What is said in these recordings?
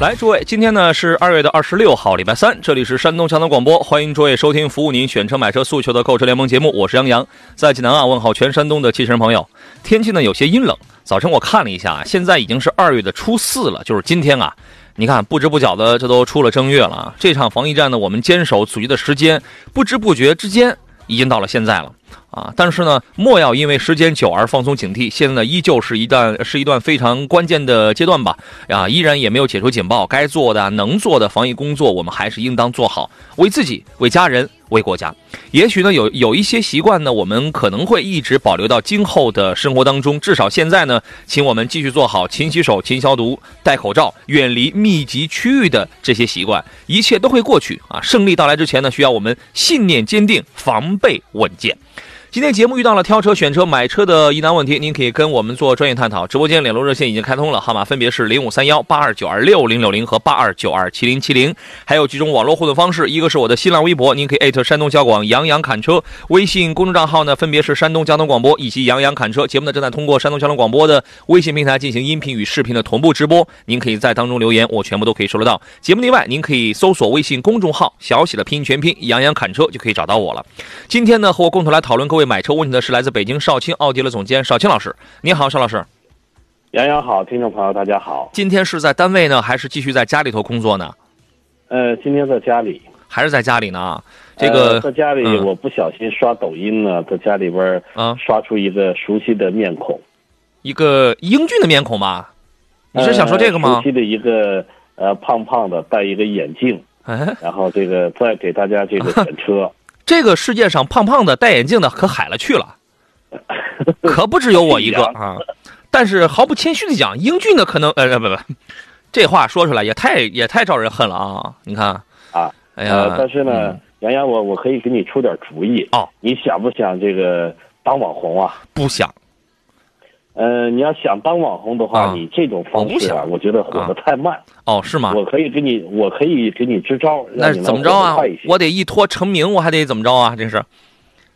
来，诸位，今天呢是二月的二十六号，礼拜三，这里是山东强能广播，欢迎诸位收听服务您选车买车诉求的购车联盟节目，我是杨洋，在济南啊问候全山东的汽车人朋友。天气呢有些阴冷，早晨我看了一下啊，现在已经是二月的初四了，就是今天啊，你看不知不觉的这都出了正月了啊。这场防疫战呢，我们坚守阻击的时间，不知不觉之间已经到了现在了。啊，但是呢，莫要因为时间久而放松警惕。现在呢，依旧是一段是一段非常关键的阶段吧。啊，依然也没有解除警报，该做的、能做的防疫工作，我们还是应当做好，为自己、为家人、为国家。也许呢，有有一些习惯呢，我们可能会一直保留到今后的生活当中。至少现在呢，请我们继续做好勤洗手、勤消毒、戴口罩、远离密集区域的这些习惯，一切都会过去啊！胜利到来之前呢，需要我们信念坚定、防备稳健。今天节目遇到了挑车、选车、买车的疑难问题，您可以跟我们做专业探讨。直播间联络热线已经开通了，号码分别是零五三幺八二九二六零六零和八二九二七零七零，还有几种网络互动方式，一个是我的新浪微博，您可以艾特山东交广杨洋侃车，微信公众账号呢分别是山东交通广播以及杨洋侃车。节目呢正在通过山东交通广播的微信平台进行音频与视频的同步直播，您可以在当中留言，我全部都可以收得到。节目另外，您可以搜索微信公众号小写的拼音全拼杨洋侃车就可以找到我了。今天呢和我共同来讨论各位买车问题的是来自北京少卿奥迪的总监少卿老师，你好，邵老师。杨洋好，听众朋友大家好。今天是在单位呢，还是继续在家里头工作呢？呃，今天在家里，还是在家里呢？这个在家里，我不小心刷抖音呢，在家里边啊，刷出一个熟悉的面孔，一个英俊的面孔吧？你是想说这个吗？熟悉的一个呃，胖胖的，戴一个眼镜，哎，然后这个再给大家这个选车。这个世界上胖胖的戴眼镜的可海了去了，可不只有我一个啊！但是毫不谦虚的讲，英俊的可能呃不不，这话说出来也太也太招人恨了啊！你看啊，哎呀，但是呢，杨洋，我我可以给你出点主意哦。你想不想这个当网红啊？不想。呃，你要想当网红的话，你这种方式啊，我觉得火的太慢。哦，是吗？我可以给你，我可以给你支招。那怎么着啊？我得一拖成名，我还得怎么着啊？这是，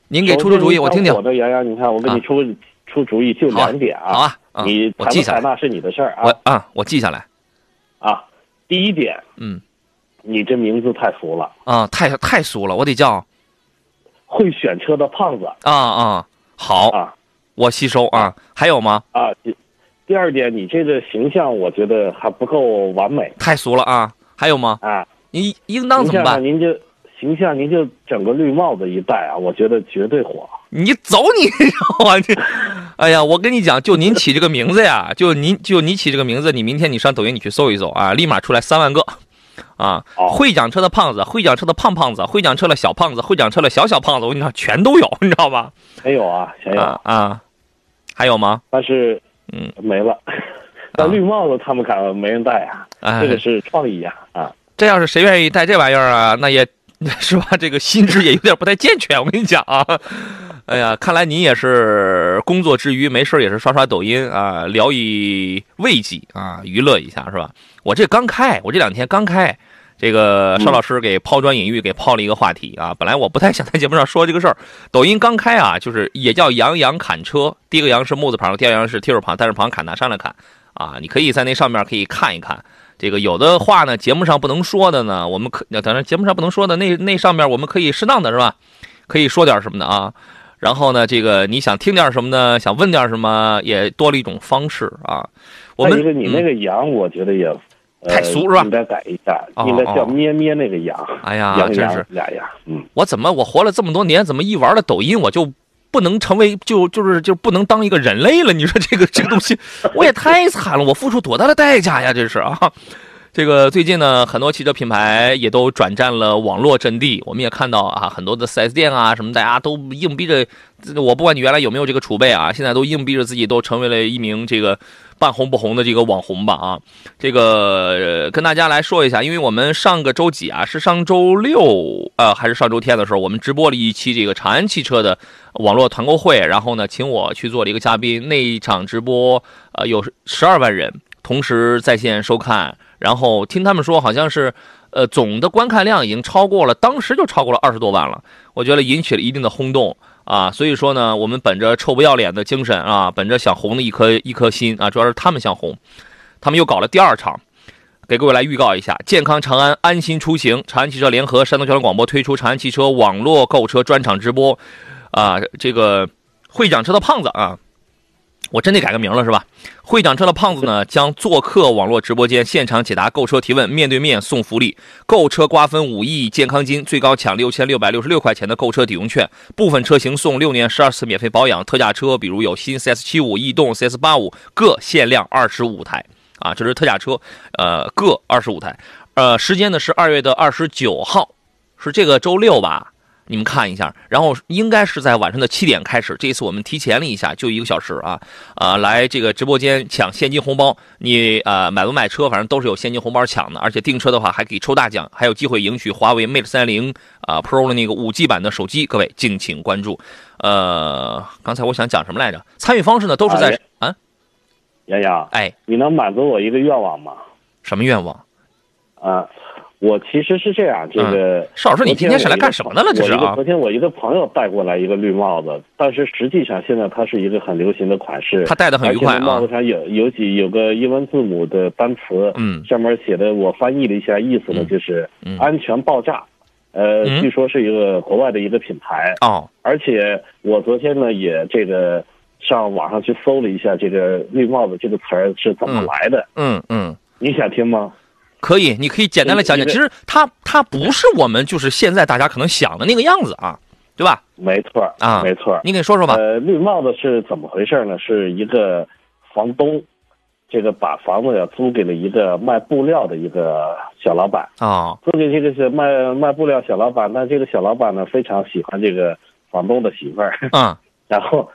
您给出出主意，我听听。我的杨洋，你看，我给你出出主意，就两点啊。好啊，你我记下来，那是你的事儿啊。我啊，我记下来。啊，第一点，嗯，你这名字太俗了啊，太太俗了，我得叫会选车的胖子。啊啊，好啊。我吸收啊，还有吗？啊，第二点，你这个形象我觉得还不够完美，太俗了啊！还有吗？啊，您应当怎么办？您就形象，您就整个绿帽子一戴啊，我觉得绝对火。你走你！我这，哎呀，我跟你讲，就您起这个名字呀，就您就你起这个名字，你明天你上抖音你去搜一搜啊，立马出来三万个。啊，会讲车的胖子，会讲车的胖胖子，会讲车的小胖子，会讲车的小小胖子，我跟你讲，全都有，你知道吧？还有啊，还有啊。还有吗？但是，嗯，没了。那绿帽子他们敢没人戴啊？这个是创意呀啊！这要是谁愿意戴这玩意儿啊，那也是吧？这个心智也有点不太健全。我跟你讲啊，哎呀，看来您也是工作之余没事也是刷刷抖音啊，聊以慰藉啊，娱乐一下是吧？我这刚开，我这两天刚开。这个邵老师给抛砖引玉，给抛了一个话题啊！本来我不太想在节目上说这个事儿。抖音刚开啊，就是也叫杨洋砍车，第一个杨是木字旁，第二个杨是提手旁，但是旁，砍拿上来砍啊！你可以在那上面可以看一看。这个有的话呢，节目上不能说的呢，我们可当然节目上不能说的那那上面我们可以适当的是吧？可以说点什么的啊。然后呢，这个你想听点什么呢？想问点什么，也多了一种方式啊。我们你那个杨，我觉得也。太俗是吧？应该改一下，应该叫咩咩那个羊。哎呀，真是俩羊。嗯，我怎么我活了这么多年，怎么一玩了抖音我就不能成为就就是就不能当一个人类了？你说这个这个东西，我也太惨了，我付出多大的代价呀！这是啊，这个最近呢，很多汽车品牌也都转战了网络阵地。我们也看到啊，很多的 4S 店啊，什么大家都硬逼着，我不管你原来有没有这个储备啊，现在都硬逼着自己都成为了一名这个半红不红的这个网红吧啊。这个跟大家来说一下，因为我们上个周几啊，是上周六呃还是上周天的时候，我们直播了一期这个长安汽车的网络团购会，然后呢，请我去做了一个嘉宾。那一场直播呃有十二万人同时在线收看。然后听他们说，好像是，呃，总的观看量已经超过了，当时就超过了二十多万了。我觉得引起了一定的轰动啊。所以说呢，我们本着臭不要脸的精神啊，本着想红的一颗一颗心啊，主要是他们想红，他们又搞了第二场，给各位来预告一下：健康长安，安心出行。长安汽车联合山东交通广播推出长安汽车网络购车专场直播，啊，这个会讲车的胖子啊。我真得改个名了是吧？会长车的胖子呢，将做客网络直播间，现场解答购车提问，面对面送福利，购车瓜分五亿健康金，最高抢六千六百六十六块钱的购车抵用券，部分车型送六年十二次免费保养，特价车比如有新 CS 七五、逸动、CS 八五各限量二十五台啊，这是特价车，呃，各二十五台，呃，时间呢是二月的二十九号，是这个周六吧？你们看一下，然后应该是在晚上的七点开始。这一次我们提前了一下，就一个小时啊，啊，来这个直播间抢现金红包。你啊买不买车，反正都是有现金红包抢的。而且订车的话还可以抽大奖，还有机会赢取华为 Mate 三零啊 Pro 的那个五 G 版的手机。各位敬请关注。呃，刚才我想讲什么来着？参与方式呢都是在啊，洋洋，哎，你能满足我一个愿望吗？什么愿望？啊。我其实是这样，这个邵老师，你今天是来干什么的了？这是啊。昨天我一个朋友带过来一个绿帽子，但是实际上现在它是一个很流行的款式。他戴的很愉快啊。帽子上有有几有个英文字母的单词，嗯，上面写的我翻译了一下，意思呢就是安全爆炸。呃，据说是一个国外的一个品牌哦。而且我昨天呢也这个上网上去搜了一下，这个绿帽子这个词儿是怎么来的？嗯嗯，你想听吗？可以，你可以简单的讲讲。其实它它不是我们就是现在大家可能想的那个样子啊，对吧？没错啊，没错。你给说说吧。呃，绿帽子是怎么回事呢？是一个房东，这个把房子呀租给了一个卖布料的一个小老板啊，租给这个是卖卖布料小老板。那这个小老板呢非常喜欢这个房东的媳妇儿啊，然后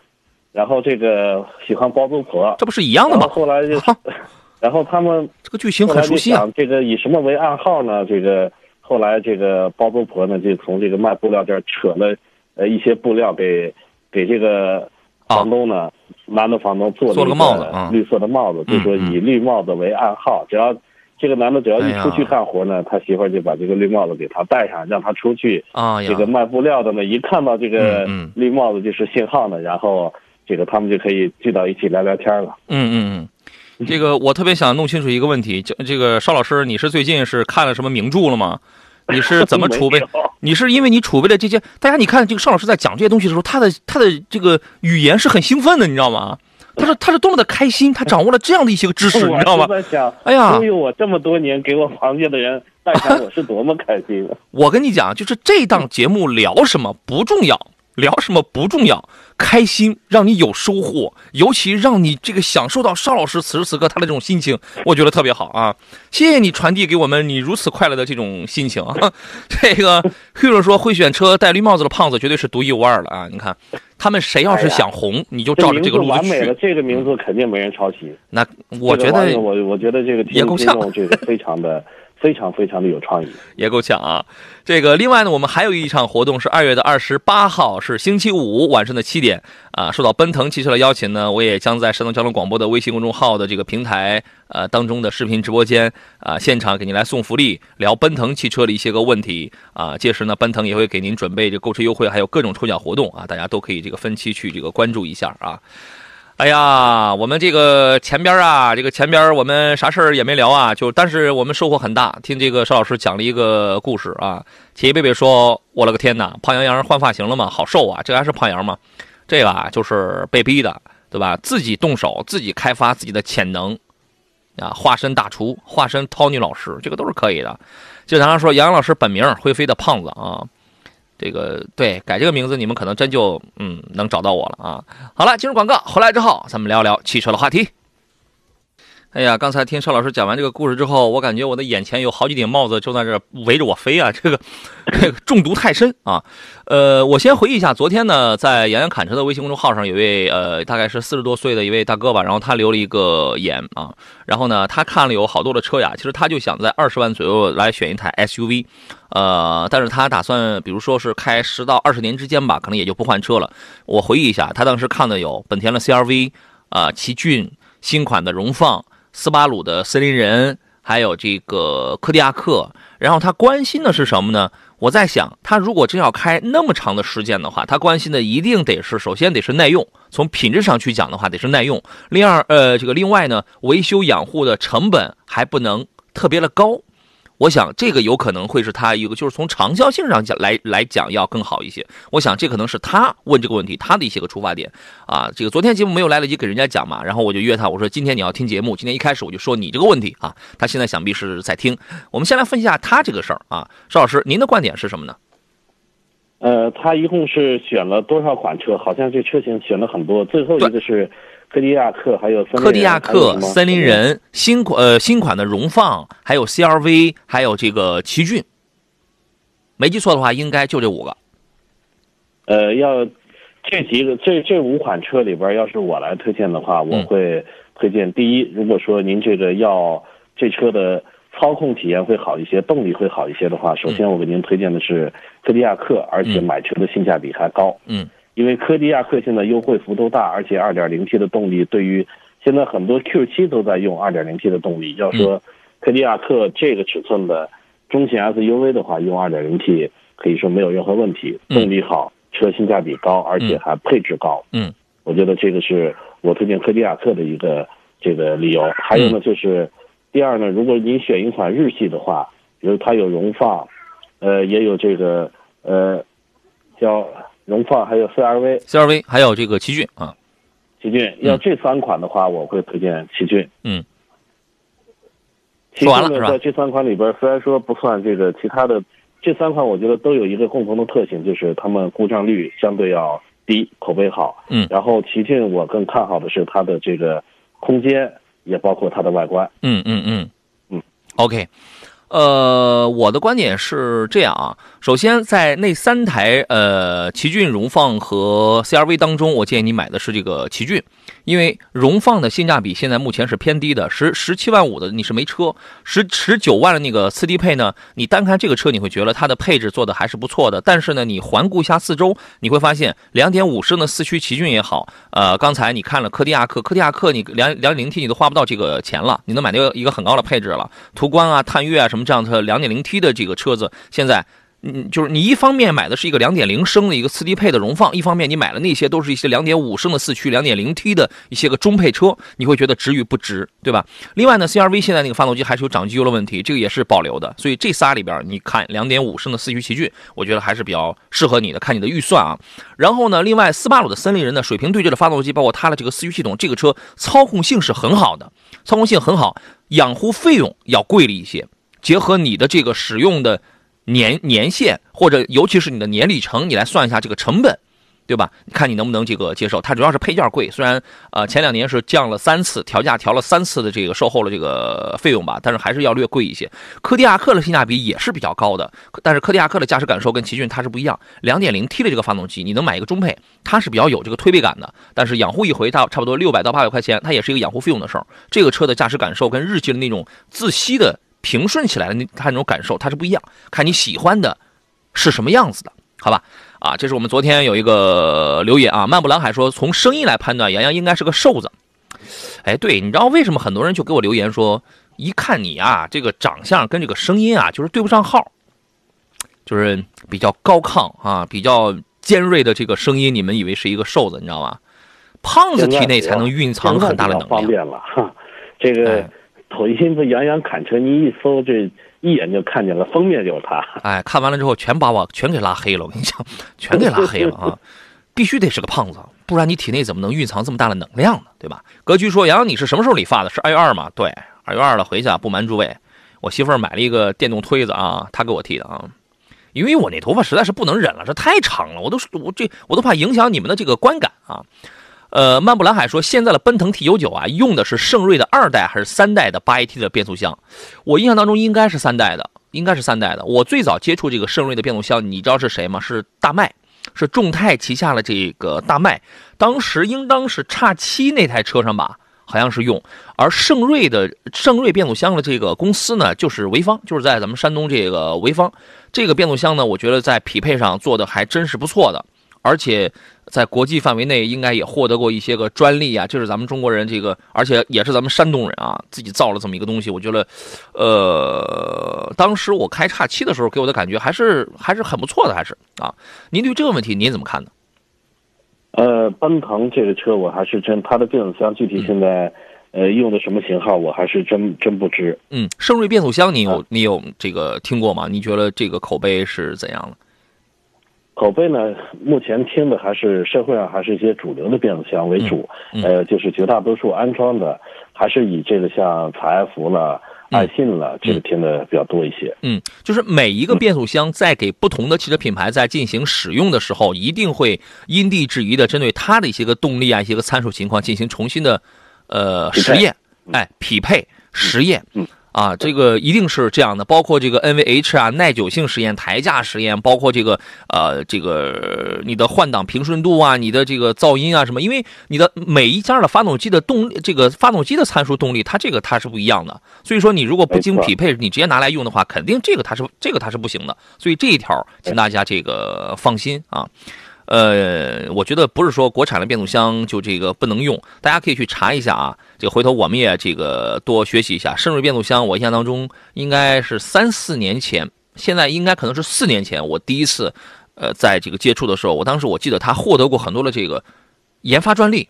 然后这个喜欢包租婆，这不是一样的吗？后来就。然后他们这个剧情很熟悉啊。这个以什么为暗号呢？这个后来这个包租婆呢，就从这个卖布料这儿扯了呃一些布料给给这个房东呢，男的房东做了个帽子，绿色的帽子，就说以绿帽子为暗号，只要这个男的只要一出去干活呢，他媳妇儿就把这个绿帽子给他戴上，让他出去啊。这个卖布料的呢，一看到这个绿帽子就是信号呢，然后这个他们就可以聚到一起聊聊天了。嗯嗯嗯。这个我特别想弄清楚一个问题，就这个邵老师，你是最近是看了什么名著了吗？你是怎么储备？你是因为你储备了这些？大家你看这个邵老师在讲这些东西的时候，他的他的这个语言是很兴奋的，你知道吗？他说他是多么的开心，他掌握了这样的一些个知识，你知道吗？哎呀，拥有我这么多年给我螃蟹的人带上，我 是多么开心啊！我跟你讲，就是这档节目聊什么不重要。聊什么不重要，开心让你有收获，尤其让你这个享受到邵老师此时此刻他的这种心情，我觉得特别好啊！谢谢你传递给我们你如此快乐的这种心情啊！这个 hero 说会选车戴绿帽子的胖子绝对是独一无二了啊！你看，他们谁要是想红，你就照着这个路子去。完美了，这个名字肯定没人抄袭。那我觉得，我我觉得这个也够呛，这个非常的。非常非常的有创意，也够呛啊！这个另外呢，我们还有一场活动是二月的二十八号，是星期五晚上的七点啊。受到奔腾汽车的邀请呢，我也将在山东交通广播的微信公众号的这个平台呃当中的视频直播间啊，现场给您来送福利，聊奔腾汽车的一些个问题啊。届时呢，奔腾也会给您准备这购车优惠，还有各种抽奖活动啊，大家都可以这个分期去这个关注一下啊。哎呀，我们这个前边啊，这个前边我们啥事儿也没聊啊，就但是我们收获很大，听这个邵老师讲了一个故事啊。铁贝贝说：“我了个天哪，胖羊羊换发型了吗？好瘦啊，这还是胖羊吗？这个啊，就是被逼的，对吧？自己动手，自己开发自己的潜能啊，化身大厨，化身 Tony 老师，这个都是可以的。就咱刚说，杨洋老师本名会飞的胖子啊。”这个对改这个名字，你们可能真就嗯能找到我了啊！好了，进入广告，回来之后咱们聊聊汽车的话题。哎呀，刚才听邵老师讲完这个故事之后，我感觉我的眼前有好几顶帽子就在这围着我飞啊！这个，这个中毒太深啊！呃，我先回忆一下，昨天呢，在杨洋侃车的微信公众号上，有位呃，大概是四十多岁的一位大哥吧，然后他留了一个言啊，然后呢，他看了有好多的车呀，其实他就想在二十万左右来选一台 SUV，呃，但是他打算，比如说是开十到二十年之间吧，可能也就不换车了。我回忆一下，他当时看的有本田的 CRV 啊，奇骏新款的荣放。斯巴鲁的森林人，还有这个柯迪亚克，然后他关心的是什么呢？我在想，他如果真要开那么长的时间的话，他关心的一定得是，首先得是耐用，从品质上去讲的话，得是耐用。另二，呃，这个另外呢，维修养护的成本还不能特别的高。我想这个有可能会是他一个，就是从长效性上讲来来讲要更好一些。我想这可能是他问这个问题他的一些个出发点啊。这个昨天节目没有来得及给人家讲嘛，然后我就约他，我说今天你要听节目，今天一开始我就说你这个问题啊。他现在想必是在听。我们先来分析一下他这个事儿啊，邵老师，您的观点是什么呢？呃，他一共是选了多少款车？好像这车型选了很多，最后一个是。柯迪亚克还有柯迪亚克、森林人新款呃新款的荣放，还有 CRV，还有这个奇骏。没记错的话，应该就这五个。呃，要这几个这这五款车里边，要是我来推荐的话，我会推荐第一。如果说您这个要这车的操控体验会好一些，动力会好一些的话，首先我给您推荐的是柯迪亚克，而且买车的性价比还高。嗯。因为科迪亚克现在优惠幅度大，而且 2.0T 的动力对于现在很多 Q7 都在用 2.0T 的动力。要说科迪亚克这个尺寸的中型 SUV 的话，用 2.0T 可以说没有任何问题，动力好，车性价比高，而且还配置高。嗯，我觉得这个是我推荐科迪亚克的一个这个理由。还有呢，就是第二呢，如果您选一款日系的话，比如它有荣放，呃，也有这个呃叫。荣放还有 CRV，CRV 还有这个奇骏啊，奇骏要这三款的话，我会推荐奇骏。嗯，说完了在这三款里边，虽然说不算这个其他的，这三款我觉得都有一个共同的特性，就是它们故障率相对要低，口碑好。嗯，然后奇骏我更看好的是它的这个空间，也包括它的外观。嗯嗯嗯嗯，OK。呃，我的观点是这样啊。首先，在那三台呃奇骏荣放和 CRV 当中，我建议你买的是这个奇骏。因为荣放的性价比现在目前是偏低的，十十七万五的你是没车，十十九万的那个次低配呢，你单看这个车你会觉得它的配置做的还是不错的，但是呢，你环顾一下四周，你会发现两点五升的四驱奇骏也好，呃，刚才你看了柯迪亚克，柯迪亚克你两两点零 T 你都花不到这个钱了，你能买到一个很高的配置了，途观啊、探岳啊什么这样的两点零 T 的这个车子现在。嗯，就是你一方面买的是一个两点零升的一个次低配的荣放，一方面你买了那些都是一些两点五升的四驱、两点零 T 的一些个中配车，你会觉得值与不值，对吧？另外呢，CRV 现在那个发动机还是有长机油的问题，这个也是保留的，所以这仨里边，你看两点五升的四驱奇骏，我觉得还是比较适合你的，看你的预算啊。然后呢，另外斯巴鲁的森林人呢水平对置的发动机，包括它的这个四驱系统，这个车操控性是很好的，操控性很好，养护费用要贵了一些，结合你的这个使用的。年年限或者尤其是你的年里程，你来算一下这个成本，对吧？看你能不能这个接受。它主要是配件贵，虽然呃前两年是降了三次，调价调了三次的这个售后的这个费用吧，但是还是要略贵一些。柯迪亚克的性价比也是比较高的，但是柯迪亚克的驾驶感受跟奇骏它是不一样。两点零 T 的这个发动机，你能买一个中配，它是比较有这个推背感的，但是养护一回到差不多六百到八百块钱，它也是一个养护费用的事儿。这个车的驾驶感受跟日系的那种自吸的。平顺起来的那它那种感受它是不一样，看你喜欢的是什么样子的，好吧？啊，这是我们昨天有一个留言啊，漫步蓝海说从声音来判断，杨洋应该是个瘦子。哎，对，你知道为什么很多人就给我留言说，一看你啊，这个长相跟这个声音啊，就是对不上号，就是比较高亢啊，比较尖锐的这个声音，你们以为是一个瘦子，你知道吗？胖子体内才能蕴藏很大的能量。方便了，哈，这个。抖音不杨洋侃车，你一搜这一眼就看见了，封面就是他。哎，看完了之后全把我全给拉黑了，我跟你讲，全给拉黑了啊！必须得是个胖子，不然你体内怎么能蕴藏这么大的能量呢？对吧？格局说，杨洋你是什么时候理发的？是二月二吗？对，二月二了，回去啊，不瞒诸位，我媳妇儿买了一个电动推子啊，她给我剃的啊，因为我那头发实在是不能忍了，这太长了，我都我这我都怕影响你们的这个观感啊。呃，漫步蓝海说，现在的奔腾 T 九九啊，用的是圣锐的二代还是三代的八 AT 的变速箱？我印象当中应该是三代的，应该是三代的。我最早接触这个圣锐的变速箱，你知道是谁吗？是大迈，是众泰旗下的这个大迈，当时应当是叉七那台车上吧。好像是用，而圣锐的圣锐变速箱的这个公司呢，就是潍坊，就是在咱们山东这个潍坊。这个变速箱呢，我觉得在匹配上做的还真是不错的，而且在国际范围内应该也获得过一些个专利啊。这是咱们中国人这个，而且也是咱们山东人啊自己造了这么一个东西。我觉得，呃，当时我开叉七的时候，给我的感觉还是还是很不错的，还是啊。您对这个问题您怎么看呢？呃，奔腾这个车我还是真，它的变速箱具体现在，呃，用的什么型号我还是真真不知。嗯，圣瑞变速箱你有你有这个听过吗？你觉得这个口碑是怎样的？口碑呢，目前听的还是社会上还是一些主流的变速箱为主，呃，就是绝大多数安装的还是以这个像采埃孚了。爱信了，这个听的比较多一些。嗯，就是每一个变速箱在给不同的汽车品牌在进行使用的时候，一定会因地制宜的针对它的一些个动力啊、一些个参数情况进行重新的呃实验，哎，匹配实验。嗯。啊，这个一定是这样的，包括这个 NVH 啊、耐久性实验、台架实验，包括这个呃，这个你的换挡平顺度啊、你的这个噪音啊什么，因为你的每一家的发动机的动，这个发动机的参数动力，它这个它是不一样的。所以说，你如果不经匹配，你直接拿来用的话，肯定这个它是这个它是不行的。所以这一条，请大家这个放心啊。呃，我觉得不是说国产的变速箱就这个不能用，大家可以去查一下啊。这个回头我们也这个多学习一下。圣锐变速箱，我印象当中应该是三四年前，现在应该可能是四年前，我第一次呃在这个接触的时候，我当时我记得他获得过很多的这个研发专利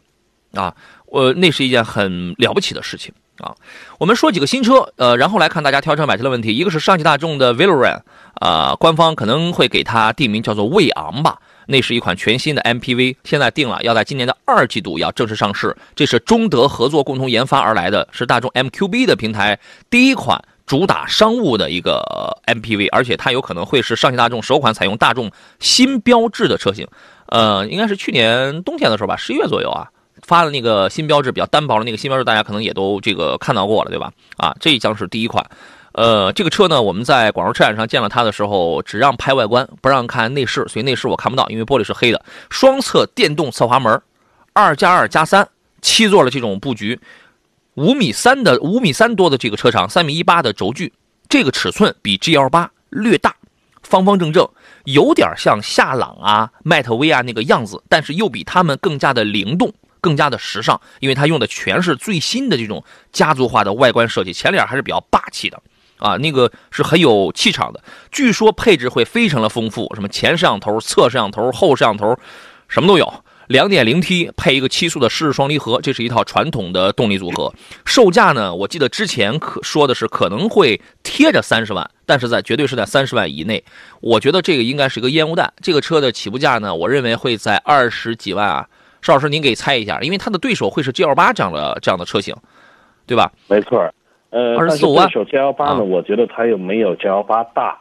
啊，我那是一件很了不起的事情啊。我们说几个新车，呃，然后来看大家挑车买车的问题。一个是上汽大众的 Veloran，啊，官方可能会给它定名叫做魏昂吧。那是一款全新的 MPV，现在定了要在今年的二季度要正式上市。这是中德合作共同研发而来的，是大众 MQB 的平台第一款主打商务的一个 MPV，而且它有可能会是上汽大众首款采用大众新标志的车型。呃，应该是去年冬天的时候吧，十一月左右啊，发的那个新标志比较单薄的那个新标志，大家可能也都这个看到过了，对吧？啊，这将是第一款。呃，这个车呢，我们在广州车展上见了它的时候，只让拍外观，不让看内饰，所以内饰我看不到，因为玻璃是黑的。双侧电动侧滑门，二加二加三，七座的这种布局，五米三的五米三多的这个车长，三米一八的轴距，这个尺寸比 GL 八略大，方方正正，有点像夏朗啊、迈特威啊那个样子，但是又比他们更加的灵动。更加的时尚，因为它用的全是最新的这种家族化的外观设计，前脸还是比较霸气的。啊，那个是很有气场的。据说配置会非常的丰富，什么前摄像头、侧摄像头、后摄像头，什么都有。两点零 T 配一个七速的湿式双离合，这是一套传统的动力组合。售价呢，我记得之前可说的是可能会贴着三十万，但是在绝对是在三十万以内。我觉得这个应该是一个烟雾弹。这个车的起步价呢，我认为会在二十几万啊。邵老师，您给猜一下，因为它的对手会是 G L 八这样的这样的车型，对吧？没错。呃，二十四五万。手 G L 八呢？我觉得它又没有 G L 八大。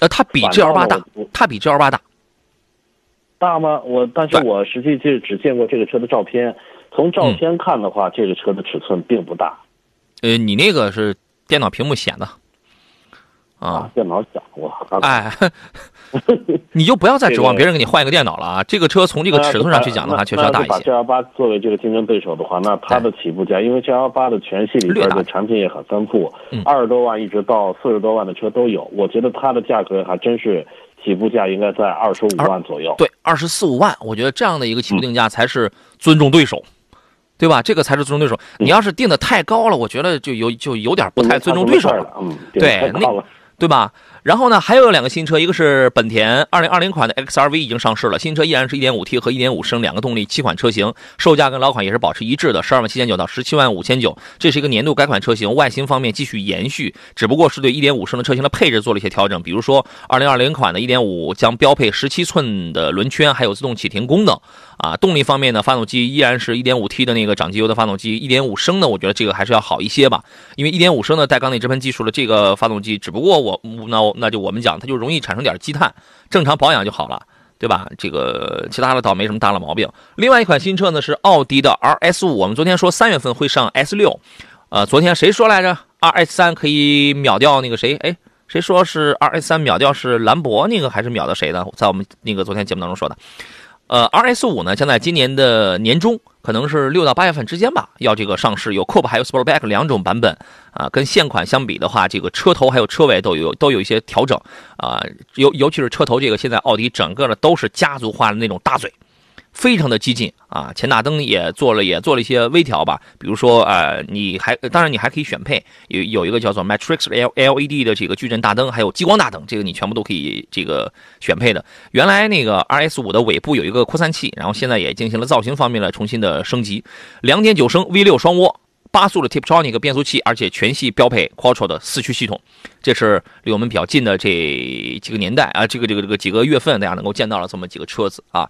呃，它比 G L 八大，它比 G L 八大。大吗？我但是我实际就只见过这个车的照片。从照片看的话，这个车的尺寸并不大。呃，你那个是电脑屏幕显的。啊，电脑响我。哎，你就不要再指望别人给你换一个电脑了啊！这个车从这个尺寸上去讲的话，确实要大一些。把 G L 八作为这个竞争对手的话，那它的起步价，因为 G L 八的全系里边的产品也很丰富，二十多万一直到四十多万的车都有。我觉得它的价格还真是起步价应该在二十五万左右。对，二十四五万，我觉得这样的一个起步定价才是尊重对手，对吧？这个才是尊重对手。你要是定的太高了，我觉得就有就有点不太尊重对手了。嗯，对，那。对吧？然后呢，还有两个新车，一个是本田2020款的 XRV 已经上市了，新车依然是一点五 T 和一点五升两个动力，七款车型，售价跟老款也是保持一致的，十二万七千九到十七万五千九。这是一个年度改款车型，外形方面继续延续，只不过是对一点五升的车型的配置做了一些调整，比如说2020款的一点五将标配十七寸的轮圈，还有自动启停功能。啊，动力方面呢，发动机依然是一点五 T 的那个长机油的发动机，一点五升的，我觉得这个还是要好一些吧，因为一点五升的带缸内直喷技术的这个发动机，只不过我那我那就我们讲，它就容易产生点积碳，正常保养就好了，对吧？这个其他的倒没什么大的毛病。另外一款新车呢是奥迪的 RS 五，我们昨天说三月份会上 S 六，呃，昨天谁说来着？RS 三可以秒掉那个谁？哎，谁说是 RS 三秒掉是兰博那个还是秒的谁呢？在我们那个昨天节目当中说的。呃，RS 五呢将在今年的年中，可能是六到八月份之间吧，要这个上市，有 Coupe 还有 Sportback 两种版本啊。跟现款相比的话，这个车头还有车尾都有都有一些调整啊，尤尤其是车头这个，现在奥迪整个的都是家族化的那种大嘴。非常的激进啊！前大灯也做了，也做了一些微调吧。比如说，呃，你还当然你还可以选配，有有一个叫做 Matrix L LED 的这个矩阵大灯，还有激光大灯，这个你全部都可以这个选配的。原来那个 RS 五的尾部有一个扩散器，然后现在也进行了造型方面的重新的升级。两点九升 V 六双涡八速的 Tiptronic 变速器，而且全系标配 Quattro 的四驱系统。这是离我们比较近的这几个年代啊，这个这个这个几个月份，大家能够见到了这么几个车子啊。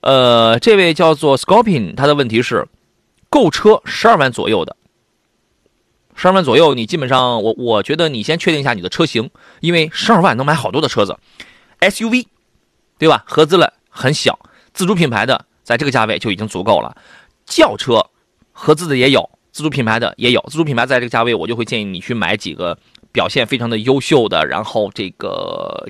呃，这位叫做 Scorpion，他的问题是，购车十二万左右的，十二万左右，你基本上我我觉得你先确定一下你的车型，因为十二万能买好多的车子，SUV，对吧？合资了很小，自主品牌的在这个价位就已经足够了，轿车合资的也有，自主品牌的也有，自主品牌在这个价位，我就会建议你去买几个表现非常的优秀的，然后这个。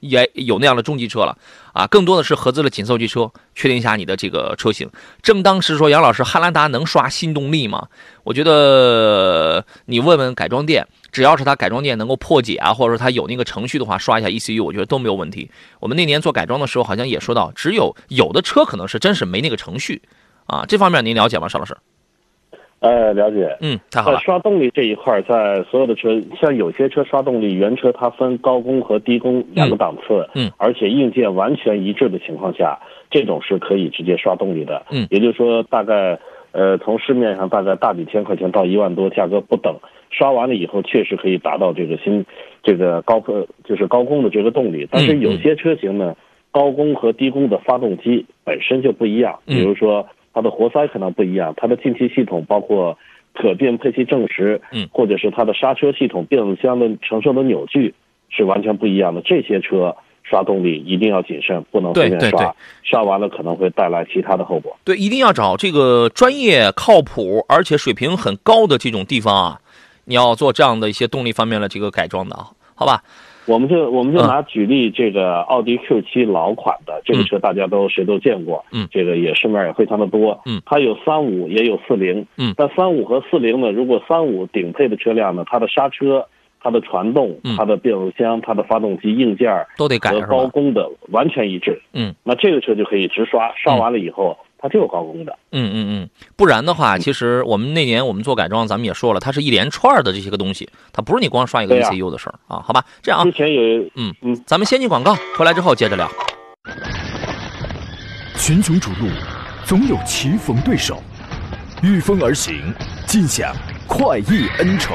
也有那样的中级车了啊，更多的是合资的紧凑级车。确定一下你的这个车型。正当时说杨老师，汉兰达能刷新动力吗？我觉得你问问改装店，只要是他改装店能够破解啊，或者说他有那个程序的话，刷一下 ECU，我觉得都没有问题。我们那年做改装的时候，好像也说到，只有有的车可能是真是没那个程序啊。这方面您了解吗，邵老师？呃，了解。嗯，太好了。刷动力这一块，在所有的车，像有些车刷动力，原车它分高功和低功两个档次。嗯。而且硬件完全一致的情况下，这种是可以直接刷动力的。嗯。也就是说，大概呃，从市面上大概大几千块钱到一万多，价格不等。刷完了以后，确实可以达到这个新这个高呃，就是高功的这个动力。但是有些车型呢，高功和低功的发动机本身就不一样。比如说。它的活塞可能不一样，它的进气系统包括可变配气正时，嗯，或者是它的刹车系统、变速箱的承受的扭矩是完全不一样的。这些车刷动力一定要谨慎，不能随便刷，刷完了可能会带来其他的后果。对，一定要找这个专业、靠谱而且水平很高的这种地方啊，你要做这样的一些动力方面的这个改装的啊，好吧？我们就我们就拿举例这个奥迪 Q 七老款的这个车，大家都谁都见过，嗯，这个也市面也非常的多，嗯，它有三五也有四零，嗯，但三五和四零呢，如果三五顶配的车辆呢，它的刹车、它的传动、它的变速箱、它的发动机硬件都得改和高功的完全一致，嗯，那这个车就可以直刷，刷完了以后。它就有高功的，嗯嗯嗯，不然的话，其实我们那年我们做改装，咱们也说了，它是一连串的这些个东西，它不是你光刷一个 ECU 的事儿啊，好吧？这样啊，之前有，嗯嗯，咱们先进广告，回来之后接着聊。群雄逐鹿，总有棋逢对手，御风而行，尽享快意恩仇。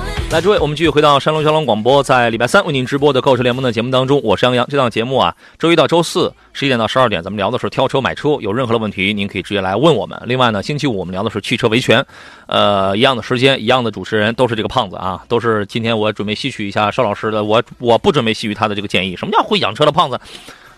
来，诸位，我们继续回到山东交通广播，在礼拜三为您直播的购车联盟的节目当中，我是杨洋。这档节目啊，周一到周四十一点到十二点，咱们聊的是挑车买车，有任何的问题，您可以直接来问我们。另外呢，星期五我们聊的是汽车维权，呃，一样的时间，一样的主持人，都是这个胖子啊，都是今天我准备吸取一下邵老师的，我我不准备吸取他的这个建议。什么叫会养车的胖子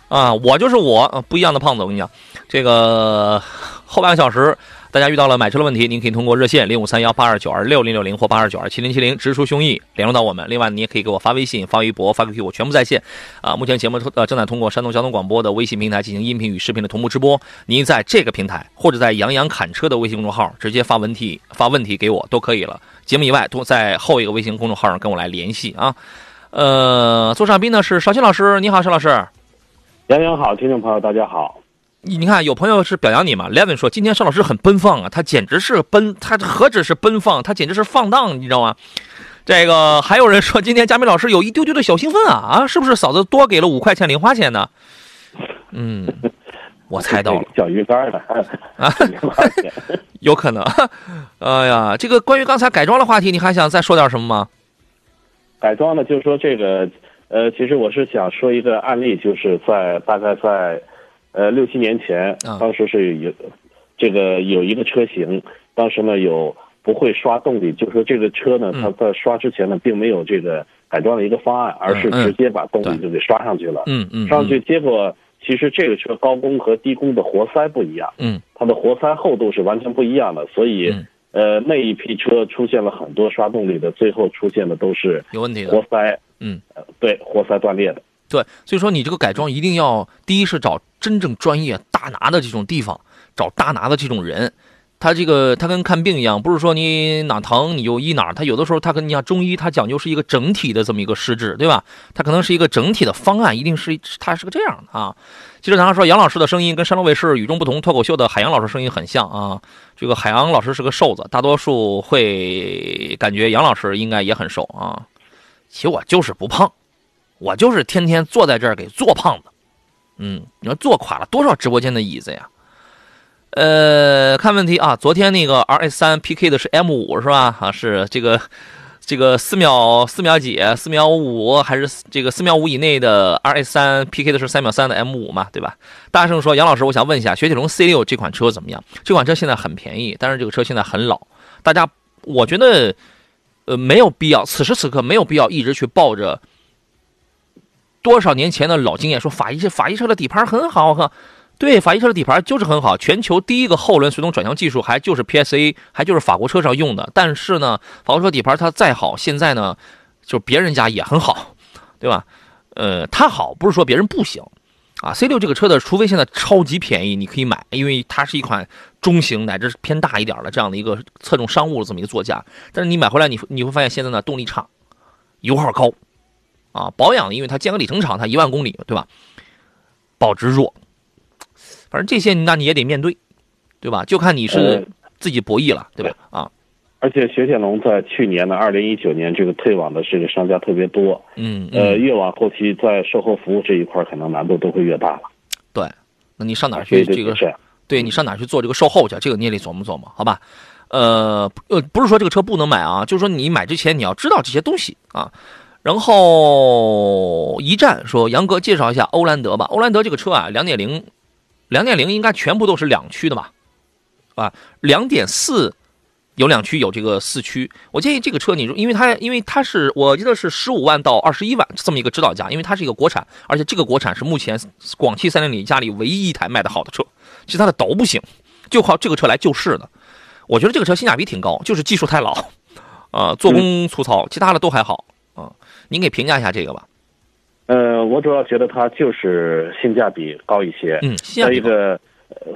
啊？我就是我，不一样的胖子。我跟你讲，这个后半个小时。大家遇到了买车的问题，您可以通过热线零五三幺八二九二六零六零或八二九二七零七零直抒胸臆联络到我们。另外，你也可以给我发微信、发微博、发 QQ，我全部在线。啊，目前节目呃正在通过山东交通广播的微信平台进行音频与视频的同步直播。您在这个平台或者在杨洋侃车的微信公众号直接发问题发问题给我都可以了。节目以外，都在后一个微信公众号上跟我来联系啊。呃，座上宾呢是邵鑫老师，你好，邵老师。杨洋好，听众朋友大家好。你你看，有朋友是表扬你嘛？Levin 说今天邵老师很奔放啊，他简直是奔，他何止是奔放，他简直是放荡，你知道吗？这个还有人说今天佳明老师有一丢丢的小兴奋啊啊，是不是嫂子多给了五块钱零花钱呢？嗯，我猜到了，小鱼干的啊，有可能。哎呀，这个关于刚才改装的话题，你还想再说点什么吗？改装呢，就是说这个，呃，其实我是想说一个案例，就是在大概在，呃，六七年前，当时是有这个有一个车型，当时呢有不会刷动力，就是说这个车呢，它在刷之前呢，并没有这个改装的一个方案，而是直接把动力就给刷上去了。嗯嗯，上去结果。其实这个车高功和低功的活塞不一样，嗯，它的活塞厚度是完全不一样的，所以，呃，那一批车出现了很多刷动力的，最后出现的都是有问题的。活塞，嗯，对，活塞断裂的，对，所以说你这个改装一定要，第一是找真正专业大拿的这种地方，找大拿的这种人。他这个他跟看病一样，不是说你哪疼你就医哪，他有的时候他跟你像中医，他讲究是一个整体的这么一个施治，对吧？他可能是一个整体的方案，一定是他是个这样的啊。记者常常说杨老师的声音跟山东卫视与众不同脱口秀的海洋老师声音很像啊。这个海洋老师是个瘦子，大多数会感觉杨老师应该也很瘦啊。其实我就是不胖，我就是天天坐在这儿给坐胖子。嗯，你说坐垮了多少直播间的椅子呀？呃，看问题啊，昨天那个 R S 三 P K 的是 M 五是吧？啊，是这个这个四秒四秒几，四秒五还是这个四秒五以内的 R S 三 P K 的是三秒三的 M 五嘛，对吧？大圣说，杨老师，我想问一下，雪铁龙 C 六这款车怎么样？这款车现在很便宜，但是这个车现在很老，大家我觉得呃没有必要，此时此刻没有必要一直去抱着多少年前的老经验说法医车法医车的底盘很好哈。对，法医车的底盘就是很好，全球第一个后轮随动转向技术还就是 PSA，还就是法国车上用的。但是呢，法国车底盘它再好，现在呢，就别人家也很好，对吧？呃，它好不是说别人不行啊。C 六这个车的，除非现在超级便宜，你可以买，因为它是一款中型乃至偏大一点的这样的一个侧重商务的这么一个座驾。但是你买回来，你你会发现现在呢动力差，油耗高，啊，保养因为它间隔里程长，它一万公里，对吧？保值弱。反正这些，那你也得面对，对吧？就看你是自己博弈了，对吧？啊！而且雪铁龙在去年的二零一九年，这个退网的这个商家特别多。嗯。呃，越往后期，在售后服务这一块，可能难度都会越大了。对，那你上哪去这个？是对你上哪去做这个售后去？这个你也得琢磨琢磨，好吧？呃呃，不是说这个车不能买啊，就是说你买之前你要知道这些东西啊。然后一站说杨哥介绍一下欧蓝德吧。欧蓝德这个车啊，两点零。两点零应该全部都是两驱的吧，啊，两点四有两驱，有这个四驱。我建议这个车，你因为它因为它是我记得是十五万到二十一万这么一个指导价，因为它是一个国产，而且这个国产是目前广汽三菱里家里唯一一台卖的好的车，其他的都不行，就靠这个车来救市的。我觉得这个车性价比挺高，就是技术太老，啊，做工粗糙，其他的都还好。您给评价一下这个吧。呃，我主要觉得它就是性价比高一些。嗯，再一个，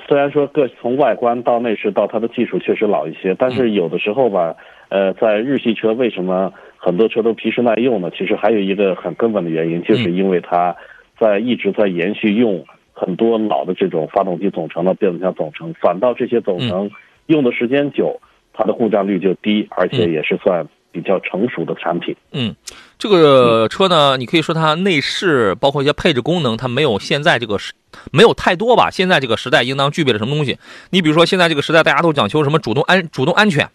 虽然说各从外观到内饰到它的技术确实老一些，但是有的时候吧，呃，在日系车为什么很多车都皮实耐用呢？其实还有一个很根本的原因，就是因为它在一直在延续用很多老的这种发动机总成的变速箱总成，反倒这些总成用的时间久，它的故障率就低，而且也是算。比较成熟的产品，嗯，这个车呢，你可以说它内饰包括一些配置功能，它没有现在这个时没有太多吧。现在这个时代应当具备了什么东西？你比如说现在这个时代，大家都讲求什么主动安主动安全。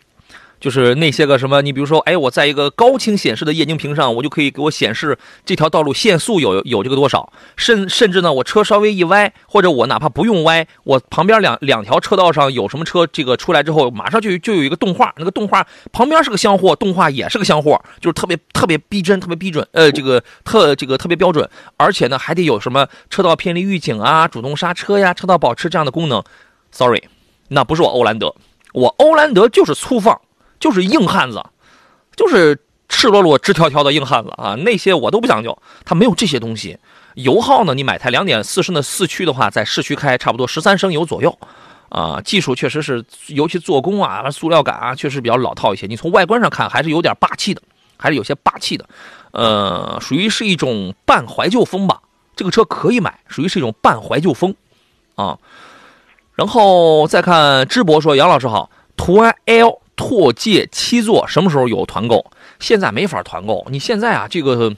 就是那些个什么，你比如说，哎，我在一个高清显示的液晶屏上，我就可以给我显示这条道路限速有有这个多少，甚甚至呢，我车稍微一歪，或者我哪怕不用歪，我旁边两两条车道上有什么车，这个出来之后，马上就就有一个动画，那个动画旁边是个箱货，动画也是个箱货，就是特别特别逼真，特别逼准，呃，这个特这个特别标准，而且呢，还得有什么车道偏离预警啊、主动刹车呀、车道保持这样的功能。Sorry，那不是我欧蓝德，我欧蓝德就是粗放。就是硬汉子，就是赤裸裸、直条条的硬汉子啊！那些我都不讲究，它没有这些东西。油耗呢？你买台两点四升的四驱的话，在市区开差不多十三升油左右，啊，技术确实是，尤其做工啊、塑料感啊，确实比较老套一些。你从外观上看，还是有点霸气的，还是有些霸气的，呃，属于是一种半怀旧风吧。这个车可以买，属于是一种半怀旧风，啊。然后再看芝博说：“杨老师好，途安 L。”拓界七座什么时候有团购？现在没法团购。你现在啊，这个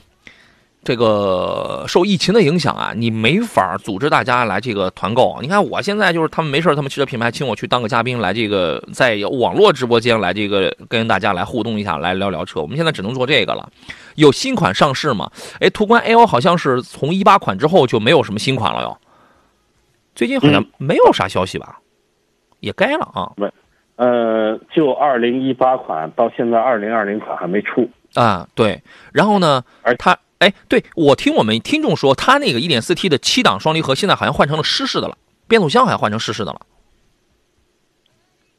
这个受疫情的影响啊，你没法组织大家来这个团购。你看我现在就是他们没事他们汽车品牌请我去当个嘉宾，来这个在网络直播间来这个跟大家来互动一下，来聊聊车。我们现在只能做这个了。有新款上市吗？哎，途观 L 好像是从一八款之后就没有什么新款了哟。最近好像没有啥消息吧？也该了啊。没，呃，就二零一八款到现在二零二零款还没出啊。对，然后呢，而它，哎，对我听我们听众说，它那个一点四 T 的七档双离合现在好像换成了湿式的了，变速箱好像换成湿式的了，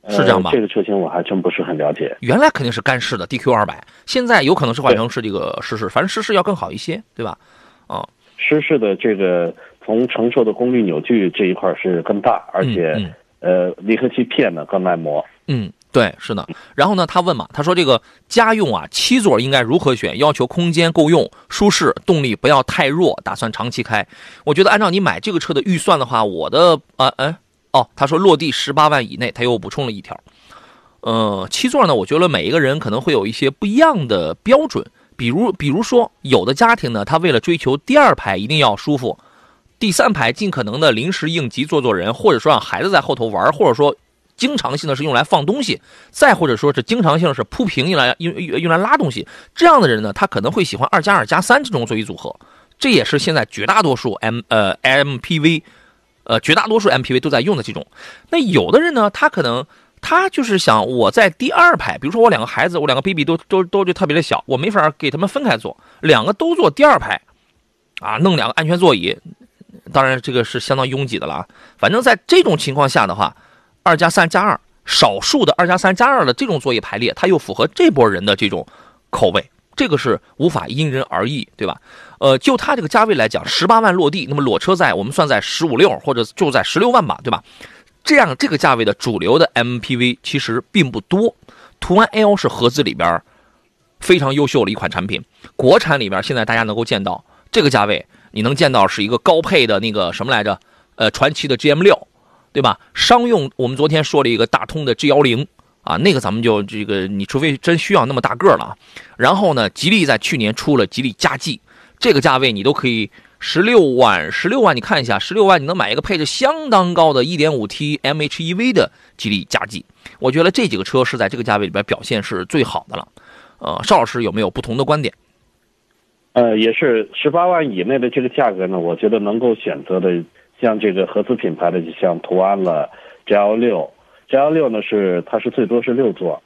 是这样吧？这个车型我还真不是很了解。原来肯定是干式的 DQ 二百，现在有可能是换成是这个湿式，反正湿式要更好一些，对吧？啊，湿式的这个。从承受的功率扭矩这一块是更大，而且呃离合器片呢更耐磨。嗯，对，是的。然后呢，他问嘛，他说这个家用啊七座应该如何选？要求空间够用、舒适、动力不要太弱，打算长期开。我觉得按照你买这个车的预算的话，我的啊哎哦，他说落地十八万以内，他又补充了一条，呃，七座呢，我觉得每一个人可能会有一些不一样的标准，比如比如说有的家庭呢，他为了追求第二排一定要舒服。第三排尽可能的临时应急坐坐人，或者说让孩子在后头玩，或者说经常性的是用来放东西，再或者说是经常性是铺平用来用用来拉东西。这样的人呢，他可能会喜欢二加二加三这种座椅组合。这也是现在绝大多数 M 呃 MPV，呃绝大多数 MPV 都在用的这种。那有的人呢，他可能他就是想我在第二排，比如说我两个孩子，我两个 baby 都都都就特别的小，我没法给他们分开坐，两个都坐第二排，啊，弄两个安全座椅。当然，这个是相当拥挤的了啊。反正在这种情况下的话，二加三加二，少数的二加三加二的这种座椅排列，它又符合这波人的这种口味，这个是无法因人而异，对吧？呃，就它这个价位来讲，十八万落地，那么裸车在我们算在十五六或者就在十六万吧，对吧？这样这个价位的主流的 MPV 其实并不多。途安 L 是合资里边非常优秀的一款产品，国产里边现在大家能够见到这个价位。你能见到是一个高配的那个什么来着？呃，传祺的 GM 六，对吧？商用我们昨天说了一个大通的 G 幺零啊，那个咱们就这个，你除非真需要那么大个了。然后呢，吉利在去年出了吉利嘉际，这个价位你都可以十六万，十六万你看一下，十六万你能买一个配置相当高的 1.5T MHEV 的吉利嘉际。我觉得这几个车是在这个价位里边表现是最好的了。呃，邵老师有没有不同的观点？呃，也是十八万以内的这个价格呢，我觉得能够选择的，像这个合资品牌的，就像途安了 G L 六，G L 六呢是它是最多是六座，